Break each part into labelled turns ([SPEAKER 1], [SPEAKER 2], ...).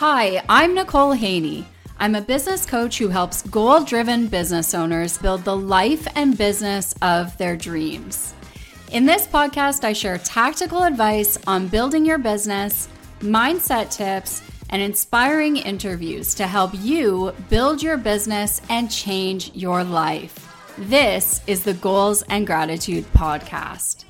[SPEAKER 1] Hi, I'm Nicole Haney. I'm a business coach who helps goal driven business owners build the life and business of their dreams. In this podcast, I share tactical advice on building your business, mindset tips, and inspiring interviews to help you build your business and change your life. This is the Goals and Gratitude Podcast.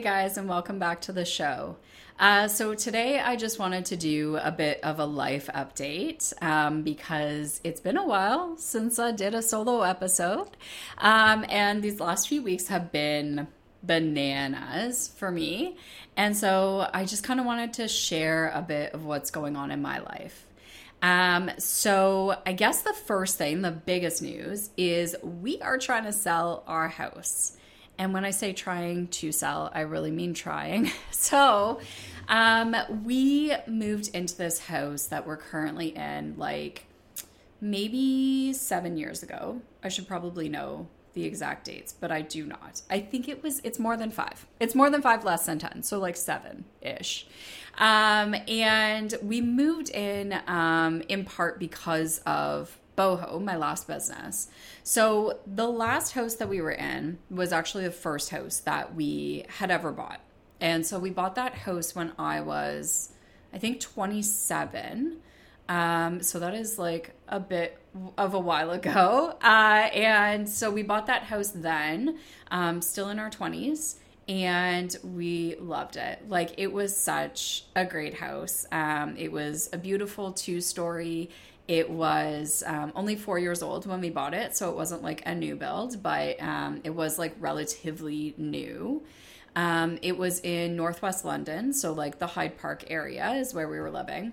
[SPEAKER 1] Guys, and welcome back to the show. Uh, so, today I just wanted to do a bit of a life update um, because it's been a while since I did a solo episode. Um, and these last few weeks have been bananas for me. And so, I just kind of wanted to share a bit of what's going on in my life. Um, so I guess the first thing, the biggest news is we are trying to sell our house. And when I say trying to sell, I really mean trying. So, um, we moved into this house that we're currently in like maybe seven years ago. I should probably know the exact dates, but I do not. I think it was, it's more than five. It's more than five, less than 10. So, like seven ish. Um, and we moved in um, in part because of boho, my last business. So the last house that we were in was actually the first house that we had ever bought. And so we bought that house when I was, I think, 27. Um, so that is like a bit of a while ago. Uh, and so we bought that house then, um, still in our 20s. And we loved it. Like, it was such a great house. Um, it was a beautiful two story it was um, only four years old when we bought it, so it wasn't like a new build, but um, it was like relatively new. Um, it was in northwest London, so like the Hyde Park area is where we were living,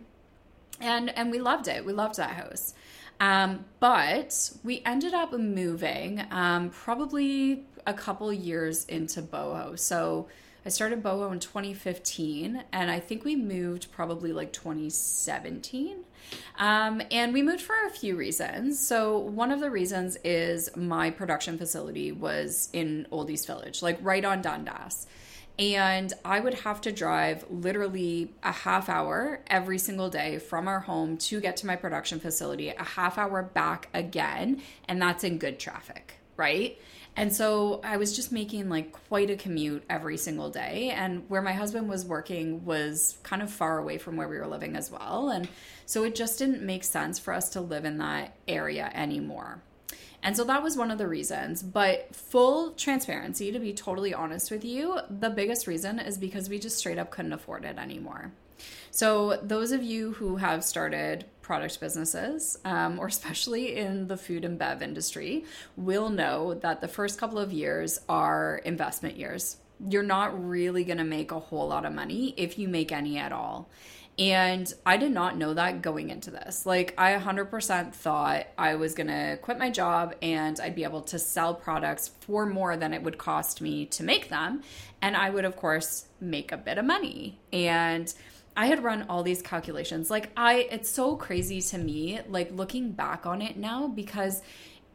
[SPEAKER 1] and and we loved it. We loved that house. Um, but we ended up moving um, probably a couple years into boho. So I started boho in 2015, and I think we moved probably like 2017. Um, and we moved for a few reasons. So, one of the reasons is my production facility was in Old East Village, like right on Dundas. And I would have to drive literally a half hour every single day from our home to get to my production facility, a half hour back again. And that's in good traffic, right? And so I was just making like quite a commute every single day. And where my husband was working was kind of far away from where we were living as well. And so it just didn't make sense for us to live in that area anymore. And so that was one of the reasons. But full transparency, to be totally honest with you, the biggest reason is because we just straight up couldn't afford it anymore. So, those of you who have started product businesses, um, or especially in the food and bev industry, will know that the first couple of years are investment years. You're not really going to make a whole lot of money if you make any at all. And I did not know that going into this. Like, I 100% thought I was going to quit my job and I'd be able to sell products for more than it would cost me to make them. And I would, of course, make a bit of money. And I had run all these calculations. Like I it's so crazy to me like looking back on it now because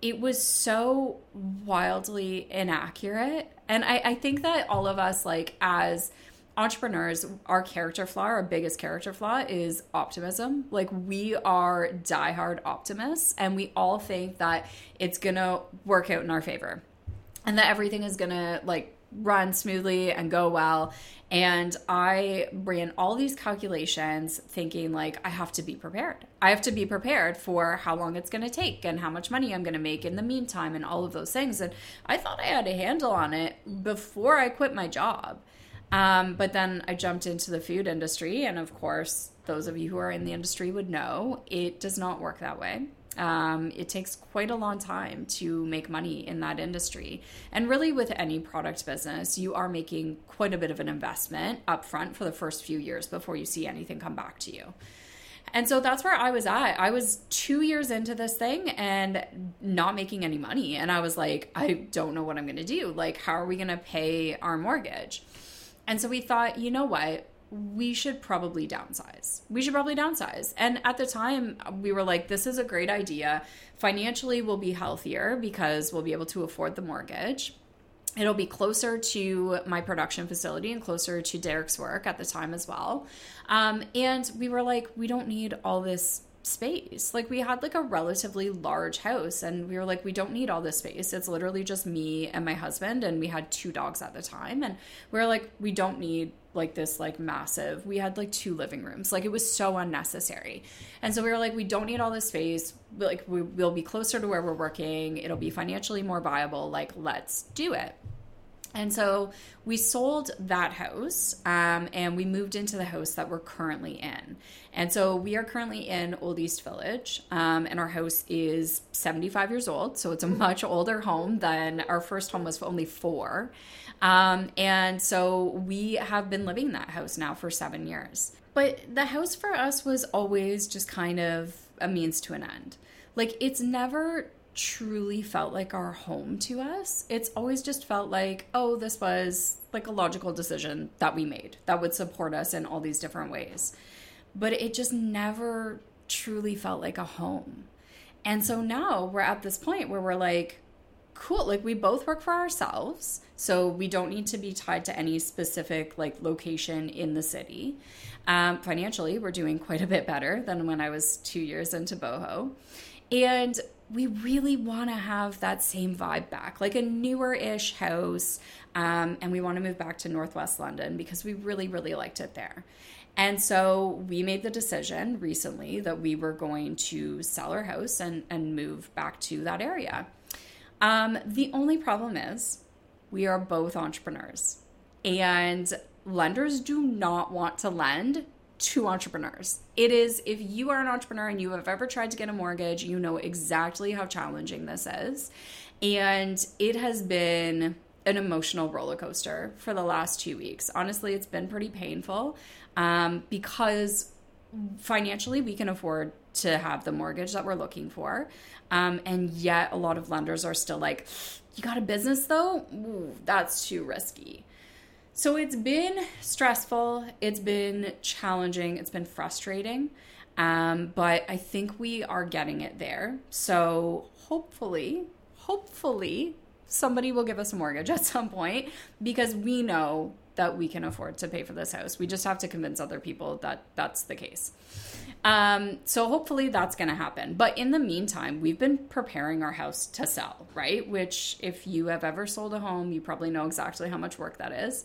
[SPEAKER 1] it was so wildly inaccurate. And I, I think that all of us like as entrepreneurs, our character flaw, our biggest character flaw is optimism. Like we are diehard optimists and we all think that it's gonna work out in our favor and that everything is gonna like run smoothly and go well. And I ran all these calculations thinking, like, I have to be prepared. I have to be prepared for how long it's going to take and how much money I'm going to make in the meantime and all of those things. And I thought I had a handle on it before I quit my job. Um, but then I jumped into the food industry. And of course, those of you who are in the industry would know it does not work that way. Um, it takes quite a long time to make money in that industry. And really, with any product business, you are making quite a bit of an investment upfront for the first few years before you see anything come back to you. And so that's where I was at. I was two years into this thing and not making any money. And I was like, I don't know what I'm going to do. Like, how are we going to pay our mortgage? And so we thought, you know what? We should probably downsize. We should probably downsize. And at the time, we were like, this is a great idea. Financially, we'll be healthier because we'll be able to afford the mortgage. It'll be closer to my production facility and closer to Derek's work at the time as well. Um, and we were like, we don't need all this space. Like we had like a relatively large house and we were like we don't need all this space. It's literally just me and my husband and we had two dogs at the time and we are like we don't need like this like massive. We had like two living rooms. Like it was so unnecessary. And so we were like we don't need all this space. Like we will be closer to where we're working. It'll be financially more viable. Like let's do it. And so we sold that house um, and we moved into the house that we're currently in. And so we are currently in Old East Village um, and our house is 75 years old. So it's a much older home than our first home was only four. Um, and so we have been living in that house now for seven years. But the house for us was always just kind of a means to an end. Like it's never truly felt like our home to us. It's always just felt like, oh, this was like a logical decision that we made that would support us in all these different ways. But it just never truly felt like a home. And so now we're at this point where we're like, cool, like we both work for ourselves. So we don't need to be tied to any specific like location in the city. Um, financially, we're doing quite a bit better than when I was two years into boho. And we really want to have that same vibe back, like a newer ish house. Um, and we want to move back to Northwest London because we really, really liked it there. And so we made the decision recently that we were going to sell our house and, and move back to that area. Um, the only problem is we are both entrepreneurs, and lenders do not want to lend to entrepreneurs. It is, if you are an entrepreneur and you have ever tried to get a mortgage, you know exactly how challenging this is. And it has been an emotional roller coaster for the last two weeks. Honestly, it's been pretty painful um, because financially we can afford to have the mortgage that we're looking for. Um, and yet, a lot of lenders are still like, you got a business though? Ooh, that's too risky. So it's been stressful, it's been challenging, it's been frustrating, um, but I think we are getting it there. So hopefully, hopefully, somebody will give us a mortgage at some point because we know that we can afford to pay for this house. We just have to convince other people that that's the case. Um, so hopefully that's going to happen. But in the meantime, we've been preparing our house to sell, right? Which, if you have ever sold a home, you probably know exactly how much work that is.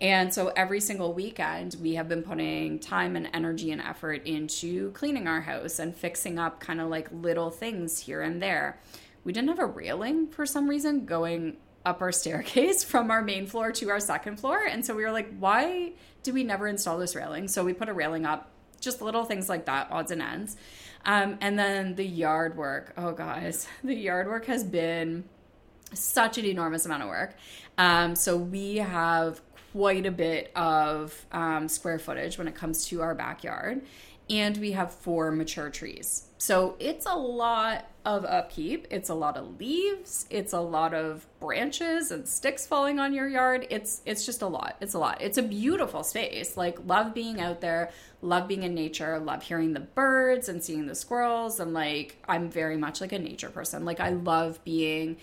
[SPEAKER 1] And so every single weekend, we have been putting time and energy and effort into cleaning our house and fixing up kind of like little things here and there. We didn't have a railing for some reason going up our staircase from our main floor to our second floor. And so we were like, why do we never install this railing? So we put a railing up just little things like that, odds and ends. Um, and then the yard work. Oh, guys, the yard work has been such an enormous amount of work. Um, so we have quite a bit of um, square footage when it comes to our backyard. And we have four mature trees. So it's a lot of upkeep. It's a lot of leaves. It's a lot of branches and sticks falling on your yard. It's it's just a lot. It's a lot. It's a beautiful space. Like love being out there, love being in nature, love hearing the birds and seeing the squirrels and like I'm very much like a nature person. Like I love being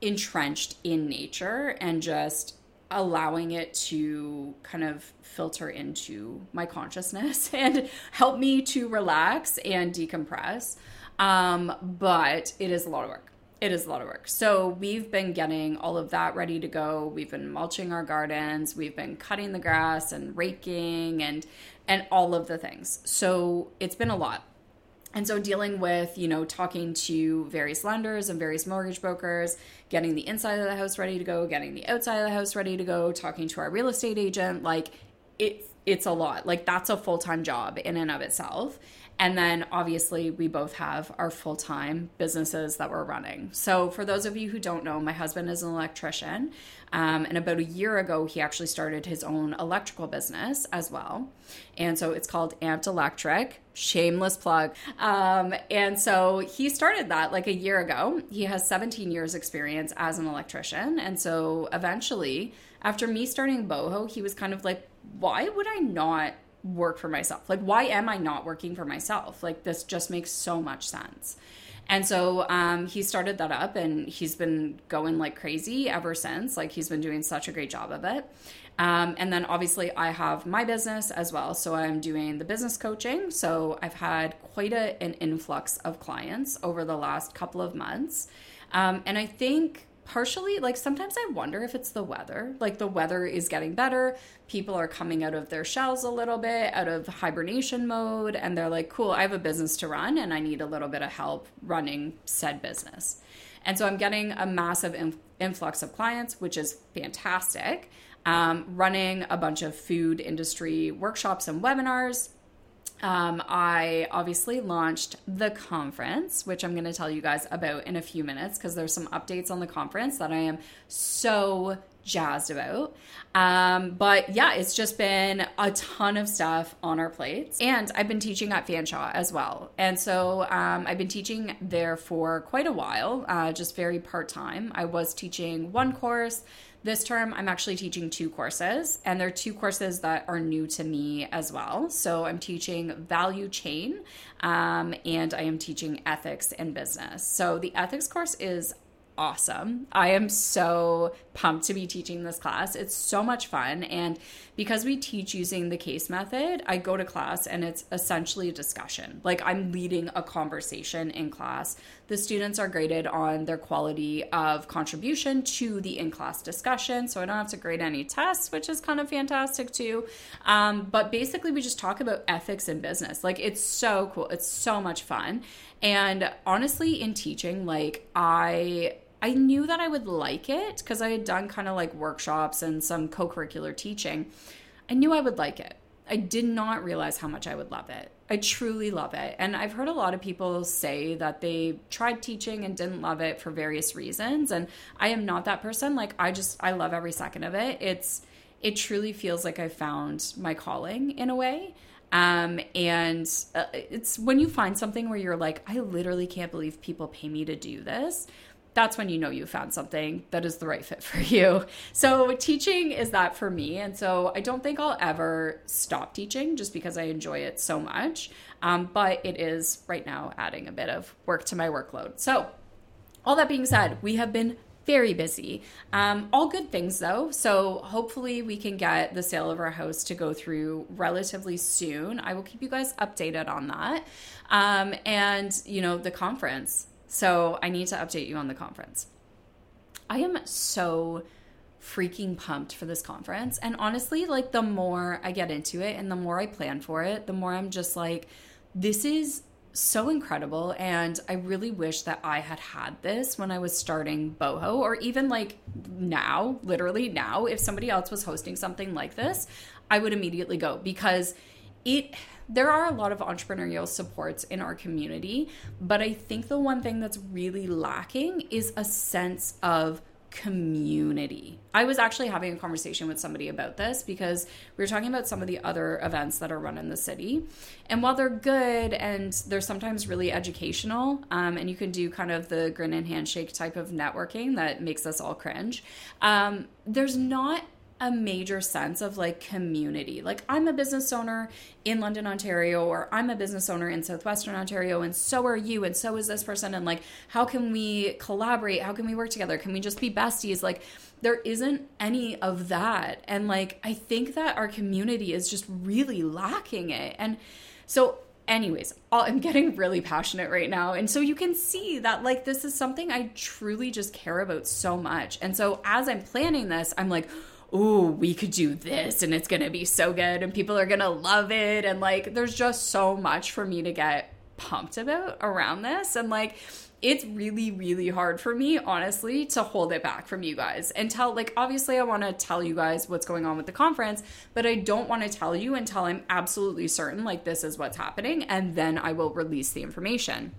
[SPEAKER 1] entrenched in nature and just allowing it to kind of filter into my consciousness and help me to relax and decompress. Um, but it is a lot of work. It is a lot of work. So we've been getting all of that ready to go. We've been mulching our gardens. We've been cutting the grass and raking and and all of the things. So it's been a lot. And so dealing with, you know, talking to various lenders and various mortgage brokers, getting the inside of the house ready to go, getting the outside of the house ready to go, talking to our real estate agent, like it's it's a lot. Like that's a full-time job in and of itself. And then obviously, we both have our full time businesses that we're running. So, for those of you who don't know, my husband is an electrician. Um, and about a year ago, he actually started his own electrical business as well. And so it's called Amped Electric, shameless plug. Um, and so he started that like a year ago. He has 17 years' experience as an electrician. And so eventually, after me starting boho, he was kind of like, why would I not work for myself? Like, why am I not working for myself? Like, this just makes so much sense. And so um, he started that up and he's been going like crazy ever since. Like, he's been doing such a great job of it. Um, and then obviously, I have my business as well. So I'm doing the business coaching. So I've had quite a, an influx of clients over the last couple of months. Um, and I think partially like sometimes i wonder if it's the weather. Like the weather is getting better. People are coming out of their shells a little bit out of hibernation mode and they're like cool i have a business to run and i need a little bit of help running said business. And so i'm getting a massive influx of clients which is fantastic. Um, running a bunch of food industry workshops and webinars um, I obviously launched the conference, which I'm going to tell you guys about in a few minutes because there's some updates on the conference that I am so jazzed about. Um, but yeah, it's just been a ton of stuff on our plates. And I've been teaching at Fanshawe as well. And so um, I've been teaching there for quite a while, uh, just very part time. I was teaching one course this term, I'm actually teaching two courses, and they're two courses that are new to me as well. So I'm teaching value chain um, and I am teaching ethics and business. So the ethics course is awesome. I am so pumped to be teaching this class. It's so much fun. And because we teach using the case method, I go to class and it's essentially a discussion. Like I'm leading a conversation in class. The students are graded on their quality of contribution to the in class discussion. So I don't have to grade any tests, which is kind of fantastic too. Um, but basically, we just talk about ethics in business. Like it's so cool. It's so much fun. And honestly, in teaching, like I I knew that I would like it because I had done kind of like workshops and some co curricular teaching. I knew I would like it. I did not realize how much I would love it. I truly love it. And I've heard a lot of people say that they tried teaching and didn't love it for various reasons. And I am not that person. Like, I just, I love every second of it. It's, it truly feels like I found my calling in a way. Um, and uh, it's when you find something where you're like, I literally can't believe people pay me to do this that's when you know you found something that is the right fit for you. So, teaching is that for me. And so, I don't think I'll ever stop teaching just because I enjoy it so much. Um, but it is right now adding a bit of work to my workload. So, all that being said, we have been very busy. Um, all good things though. So hopefully we can get the sale of our house to go through relatively soon. I will keep you guys updated on that. Um, and you know the conference. So I need to update you on the conference. I am so freaking pumped for this conference. And honestly, like the more I get into it and the more I plan for it, the more I'm just like, this is so incredible. And I really wish that I had had this when I was starting Boho, or even like now, literally now, if somebody else was hosting something like this, I would immediately go because it there are a lot of entrepreneurial supports in our community, but I think the one thing that's really lacking is a sense of community. I was actually having a conversation with somebody about this because we were talking about some of the other events that are run in the city. And while they're good and they're sometimes really educational, um, and you can do kind of the grin and handshake type of networking that makes us all cringe, um, there's not a major sense of like community. Like I'm a business owner in London, Ontario, or I'm a business owner in Southwestern Ontario, and so are you, and so is this person. And like, how can we collaborate? How can we work together? Can we just be besties? Like, there isn't any of that. And like, I think that our community is just really lacking it. And so anyways i'm getting really passionate right now and so you can see that like this is something i truly just care about so much and so as i'm planning this i'm like oh, we could do this and it's gonna be so good and people are gonna love it. And like, there's just so much for me to get pumped about around this. And like, it's really, really hard for me, honestly, to hold it back from you guys and tell, like, obviously, I wanna tell you guys what's going on with the conference, but I don't wanna tell you until I'm absolutely certain, like, this is what's happening. And then I will release the information.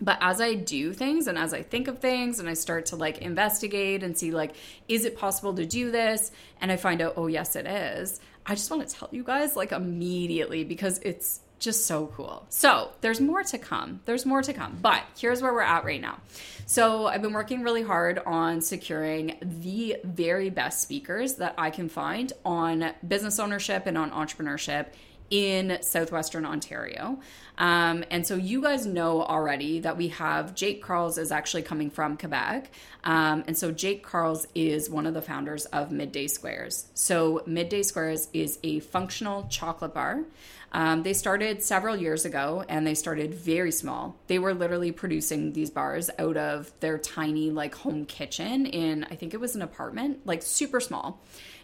[SPEAKER 1] But as I do things and as I think of things and I start to like investigate and see like is it possible to do this and I find out oh yes it is. I just want to tell you guys like immediately because it's just so cool. So, there's more to come. There's more to come. But here's where we're at right now. So, I've been working really hard on securing the very best speakers that I can find on business ownership and on entrepreneurship in southwestern Ontario. Um, and so you guys know already that we have Jake Karls is actually coming from Quebec. Um, and so Jake Karls is one of the founders of Midday Squares. So Midday Squares is a functional chocolate bar. Um, they started several years ago and they started very small. They were literally producing these bars out of their tiny, like, home kitchen in, I think it was an apartment, like, super small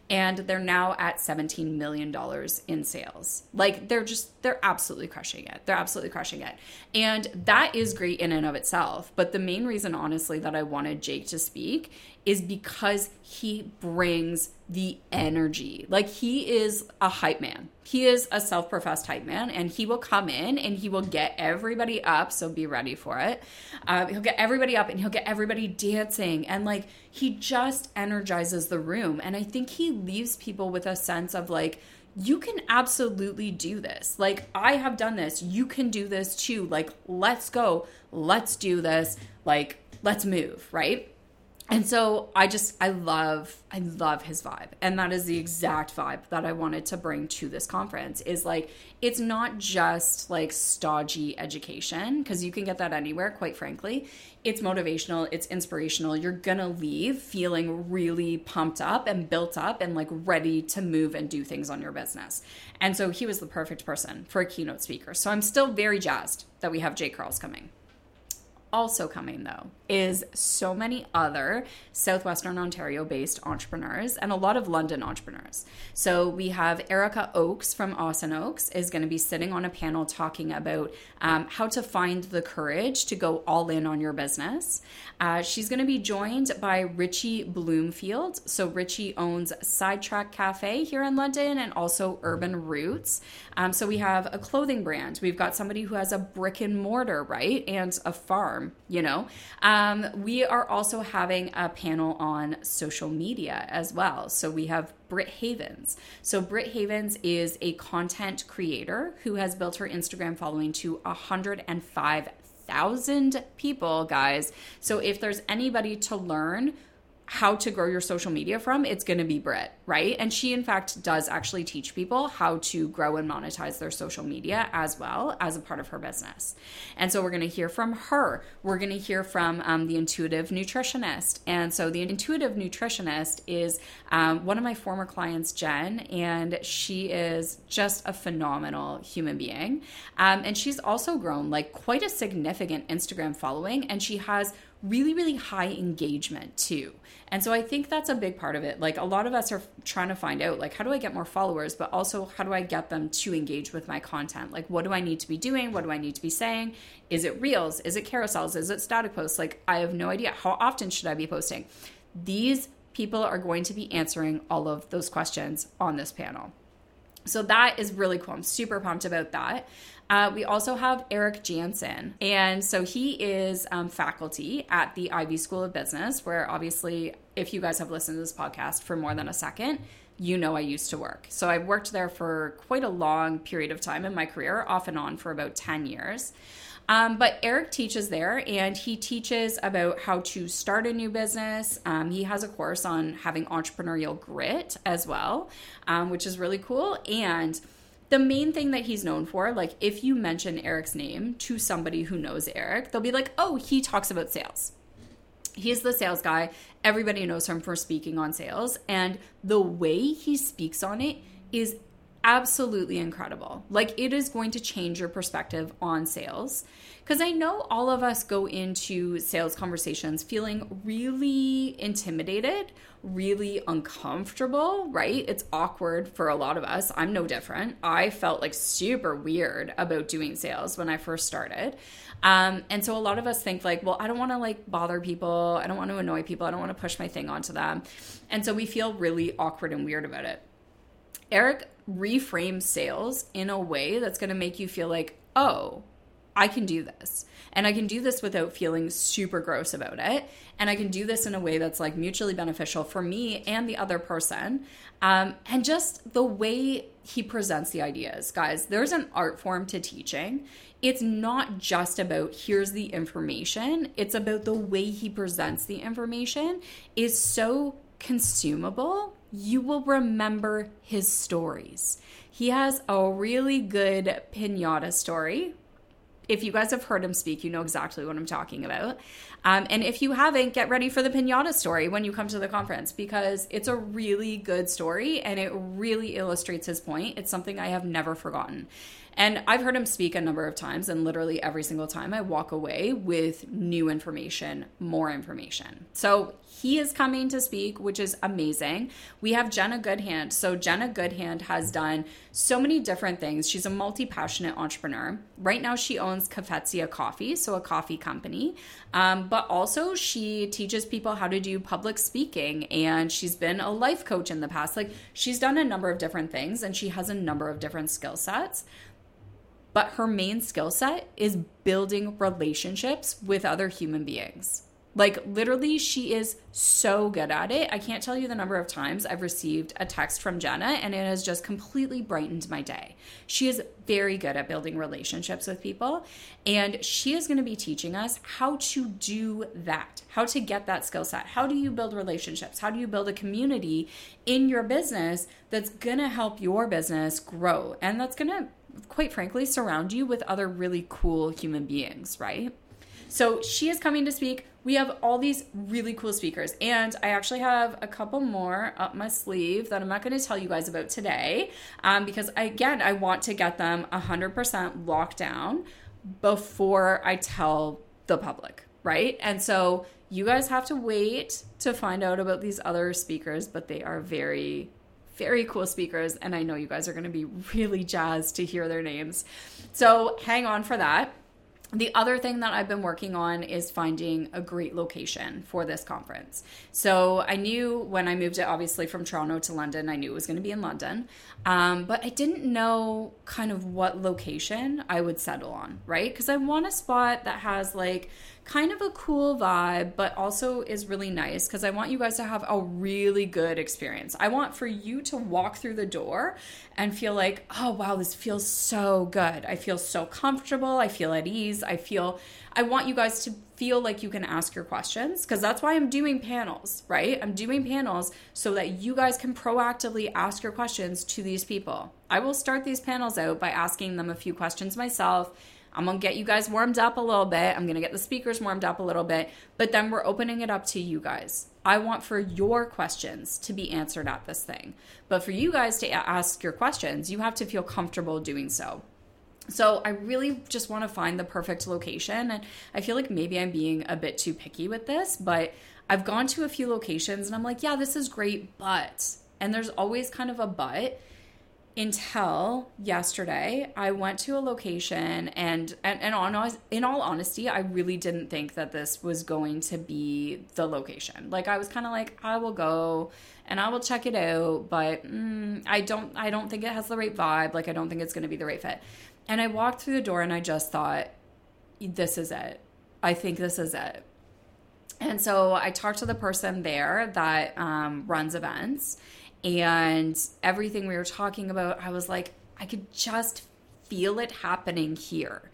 [SPEAKER 1] and they're now at 17 million dollars in sales. Like they're just they're absolutely crushing it. They're absolutely crushing it. And that is great in and of itself, but the main reason honestly that I wanted Jake to speak is because he brings the energy. Like he is a hype man. He is a self professed hype man, and he will come in and he will get everybody up. So be ready for it. Uh, he'll get everybody up and he'll get everybody dancing. And like he just energizes the room. And I think he leaves people with a sense of like, you can absolutely do this. Like, I have done this. You can do this too. Like, let's go. Let's do this. Like, let's move, right? And so i just i love i love his vibe. And that is the exact vibe that i wanted to bring to this conference is like it's not just like stodgy education because you can get that anywhere quite frankly. It's motivational it's inspirational. You're gonna leave feeling really pumped up and built up and like ready to move and do things on your business. And so he was the perfect person for a keynote speaker. So i'm still very jazzed that we have Jake Karls coming. Also coming though is so many other southwestern ontario based entrepreneurs and a lot of london entrepreneurs. So we have erika oakes from os and oaks is going to be sitting on a panel talking about um, how to find the courage to go all in on your business. Uh, she's going to be joined by richie bloomfield. So richie owns sidetrack cafe here in london and also urban roots. Um, so we have a clothing brand. We've got somebody who has a brick and mortar right? And a farm you know? Um, Um, we are also having a panel on social media as well. So we have Britt Havens. So Britt Havens is a content creator who has built her Instagram following to 105,000 people, guys. So if there's anybody to learn how to grow your social media from, it's going to be Britt, right? And she, in fact, does actually teach people how to grow and monetize their social media as well as a part of her business. And so we're going to hear from her. We're going to hear from um, the intuitive nutritionist. And so the intuitive nutritionist is um, one of my former clients, Jen, and she is just a phenomenal human being. Um, and she's also grown like quite a significant Instagram following, and she has really, really high engagement too. And so I think that's a big part of it. Like a lot of us are trying to find out like how do I get more followers, but also how do I get them to engage with my content? Like what do I need to be doing? What do I need to be saying? Is it reels? Is it carousels? Is it static posts? Like I have no idea. How often should I be posting? These people are going to be answering all of those questions on this panel. So that is really cool. I'm super pumped about that. Uh, we also have Eric Janssen. And so he is um, faculty at the Ivey School of Business, where obviously, if you guys have listened to this podcast for more than a second, you know I used to work. So I've worked there for quite a long period of time in my career, off and on for about 10 years. Um, but Eric teaches there and he teaches about how to start a new business. Um, he has a course on having entrepreneurial grit as well, um, which is really cool. And the main thing that he's known for, like if you mention Eric's name to somebody who knows Eric, they'll be like, oh, he talks about sales. He's the sales guy. Everybody knows him for speaking on sales. And the way he speaks on it is absolutely incredible. Like it is going to change your perspective on sales. Because I know all of us go into sales conversations feeling really intimidated, really uncomfortable, right? It's awkward for a lot of us. I'm no different. I felt like super weird about doing sales when I first started. Um, and so a lot of us think like, well, I don't want to like bother people. I don't want to annoy people. I don't want to push my thing onto them. And so we feel really awkward and weird about it. Eric reframes sales in a way that's going to make you feel like, oh, I can do this. And I can do this without feeling super gross about it. And I can do this in a way that's like mutually beneficial for me and the other person. Um, and just the way he presents the ideas, guys, there's an art form to teaching. It's not just about here's the information, it's about the way he presents the information is so consumable you will remember his stories. He has a really good pinata story. If you guys have heard him speak, you know exactly what I'm talking about. Um, and if you haven't, get ready for the pinata story when you come to the conference because it's a really good story and it really illustrates his point. It's something I have never forgotten. And I've heard him speak a number of times, and literally every single time I walk away with new information, more information. So he is coming to speak, which is amazing. We have Jenna Goodhand. So, Jenna Goodhand has done so many different things. She's a multi passionate entrepreneur. Right now, she owns Cafetzia Coffee, so a coffee company. Um, but also, she teaches people how to do public speaking, and she's been a life coach in the past. Like, she's done a number of different things, and she has a number of different skill sets but her main skill set is building relationships with other human beings. Like, literally, she is so good at it. I can't tell you the number of times I've received a text from Jenna, and it has just completely brightened my day. She is very good at building relationships with people, and she is going to be teaching us how to do that, how to get that skill set. How do you build relationships? How do you build a community in your business that's going to help your business grow and that's going to quite frankly, surround you with other really cool human beings, right? So she is coming to speak. We have all these really cool speakers, and I actually have a couple more up my sleeve that I'm not going to tell you guys about today um, because, I, again, I want to get them 100% locked down before I tell the public, right? And so you guys have to wait to find out about these other speakers, but they are very very cool speakers, and I know you guys are going to be really jazzed to hear their names. So hang on for that. The other thing that I've been working on is finding a great location for this conference. So I knew when I moved it, obviously from Toronto to London, I knew it was going to be in London, um, but I didn't know kind of what location I would settle on, right? Because I want a spot that has like kind of a cool vibe, but also is really nice because I want you guys to have a really good experience. I want for you to walk through the door and feel like, oh, wow, this feels so good. I feel so comfortable. I feel at ease. I feel, I want you guys to feel like you can ask your questions because that's why I'm doing panels, right? I'm doing panels so that you guys can proactively ask your questions to these people. I will start these panels out by asking them a few questions myself I'm to get you guys warmed up a little bit. I'm to get the speakers warmed up a little bit, but then we're opening it up to you guys. I want for your questions to be answered at this thing. But for you guys to ask your questions, you have to feel comfortable doing so. So I really just want to find the perfect location. And I feel like maybe I'm being a bit too picky with this, but I've gone to a few locations and I'm like, yeah, this is great, but, and there's always kind of a but until yesterday i went to a location and and, and on, in all honesty i really didn't think that this was going to be the location. Like i was kind of like i will go and i will check it out but mm, i don't i don't think it has the right vibe. Like i don't think it's going to be the right fit. And i walked through the door and i just thought this is it. I think this is it. And so i talked to the person there that um, runs events and everything we were talking about, I was like, I could just feel it happening here.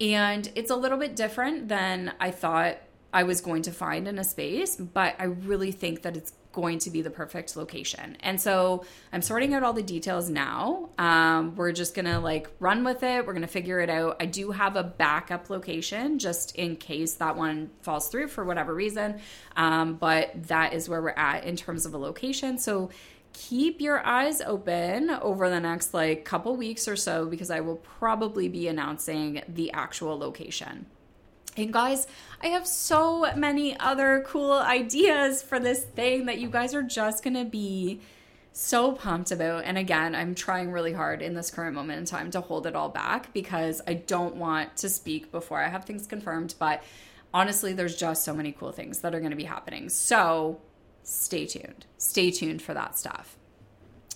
[SPEAKER 1] And it's a little bit different than I thought I was going to find in a space, but I really think that it's going to be the perfect location. And so I'm sorting out all the details now. Um, we're just gonna like run with it. We're gonna figure it out. I do have a backup location just in case that one falls through for whatever reason. Um, but that is where we're at in terms of a location. So keep your eyes open over the next like couple weeks or so because I will probably be announcing the actual location. And guys, I have so many other cool ideas for this thing that you guys are just going to be so pumped about. And again, I'm trying really hard in this current moment in time to hold it all back because I don't want to speak before I have things confirmed. But honestly, there's just so many cool things that are going to be happening. So stay tuned. Stay tuned for that stuff.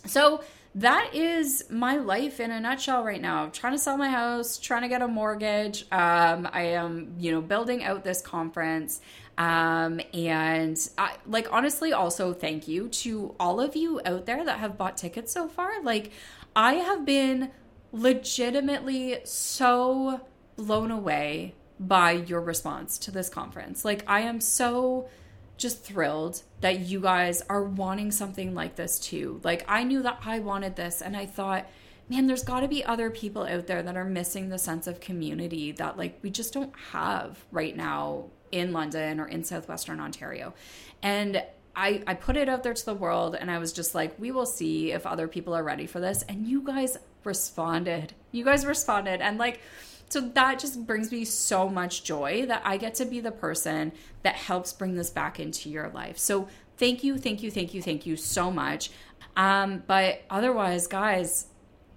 [SPEAKER 1] So, that is my life in a nutshell right now. I'm trying to sell my house, trying to get a mortgage. Um, I am, you know, building out this conference. Um, and I, like, honestly, also thank you to all of you out there that have bought tickets so far. Like, I have been legitimately so blown away by your response to this conference. Like, I am so just thrilled that you guys are wanting something like this too. Like, I knew that I wanted this, and I thought, man, there's got to be other people out there that are missing the sense of community that, like, we just don't have right now in London or in Southwestern Ontario. And I, I put it out there to the world and I was just like, we will see if other people are ready for this. And you guys responded. You guys responded. And like, so that just brings me so much joy that I get to be the person that helps bring this back into your life. So thank you, thank you, thank you, thank you so much. Um, but otherwise, guys,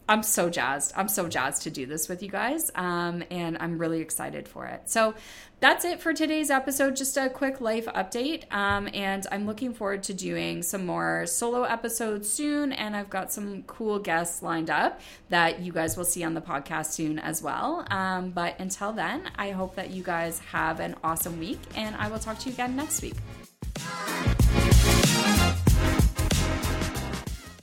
[SPEAKER 1] I'm so jazzed. I'm so jazzed to do this with you guys. Um, and I'm really excited for it. So that's it for today's episode. Just a quick life update. Um, and I'm looking forward to doing some more solo episodes soon. And I've got some cool guests lined up that you guys will see on the podcast soon as well. Um, but until then, I hope that you guys have an awesome week. And I will talk to you again next week.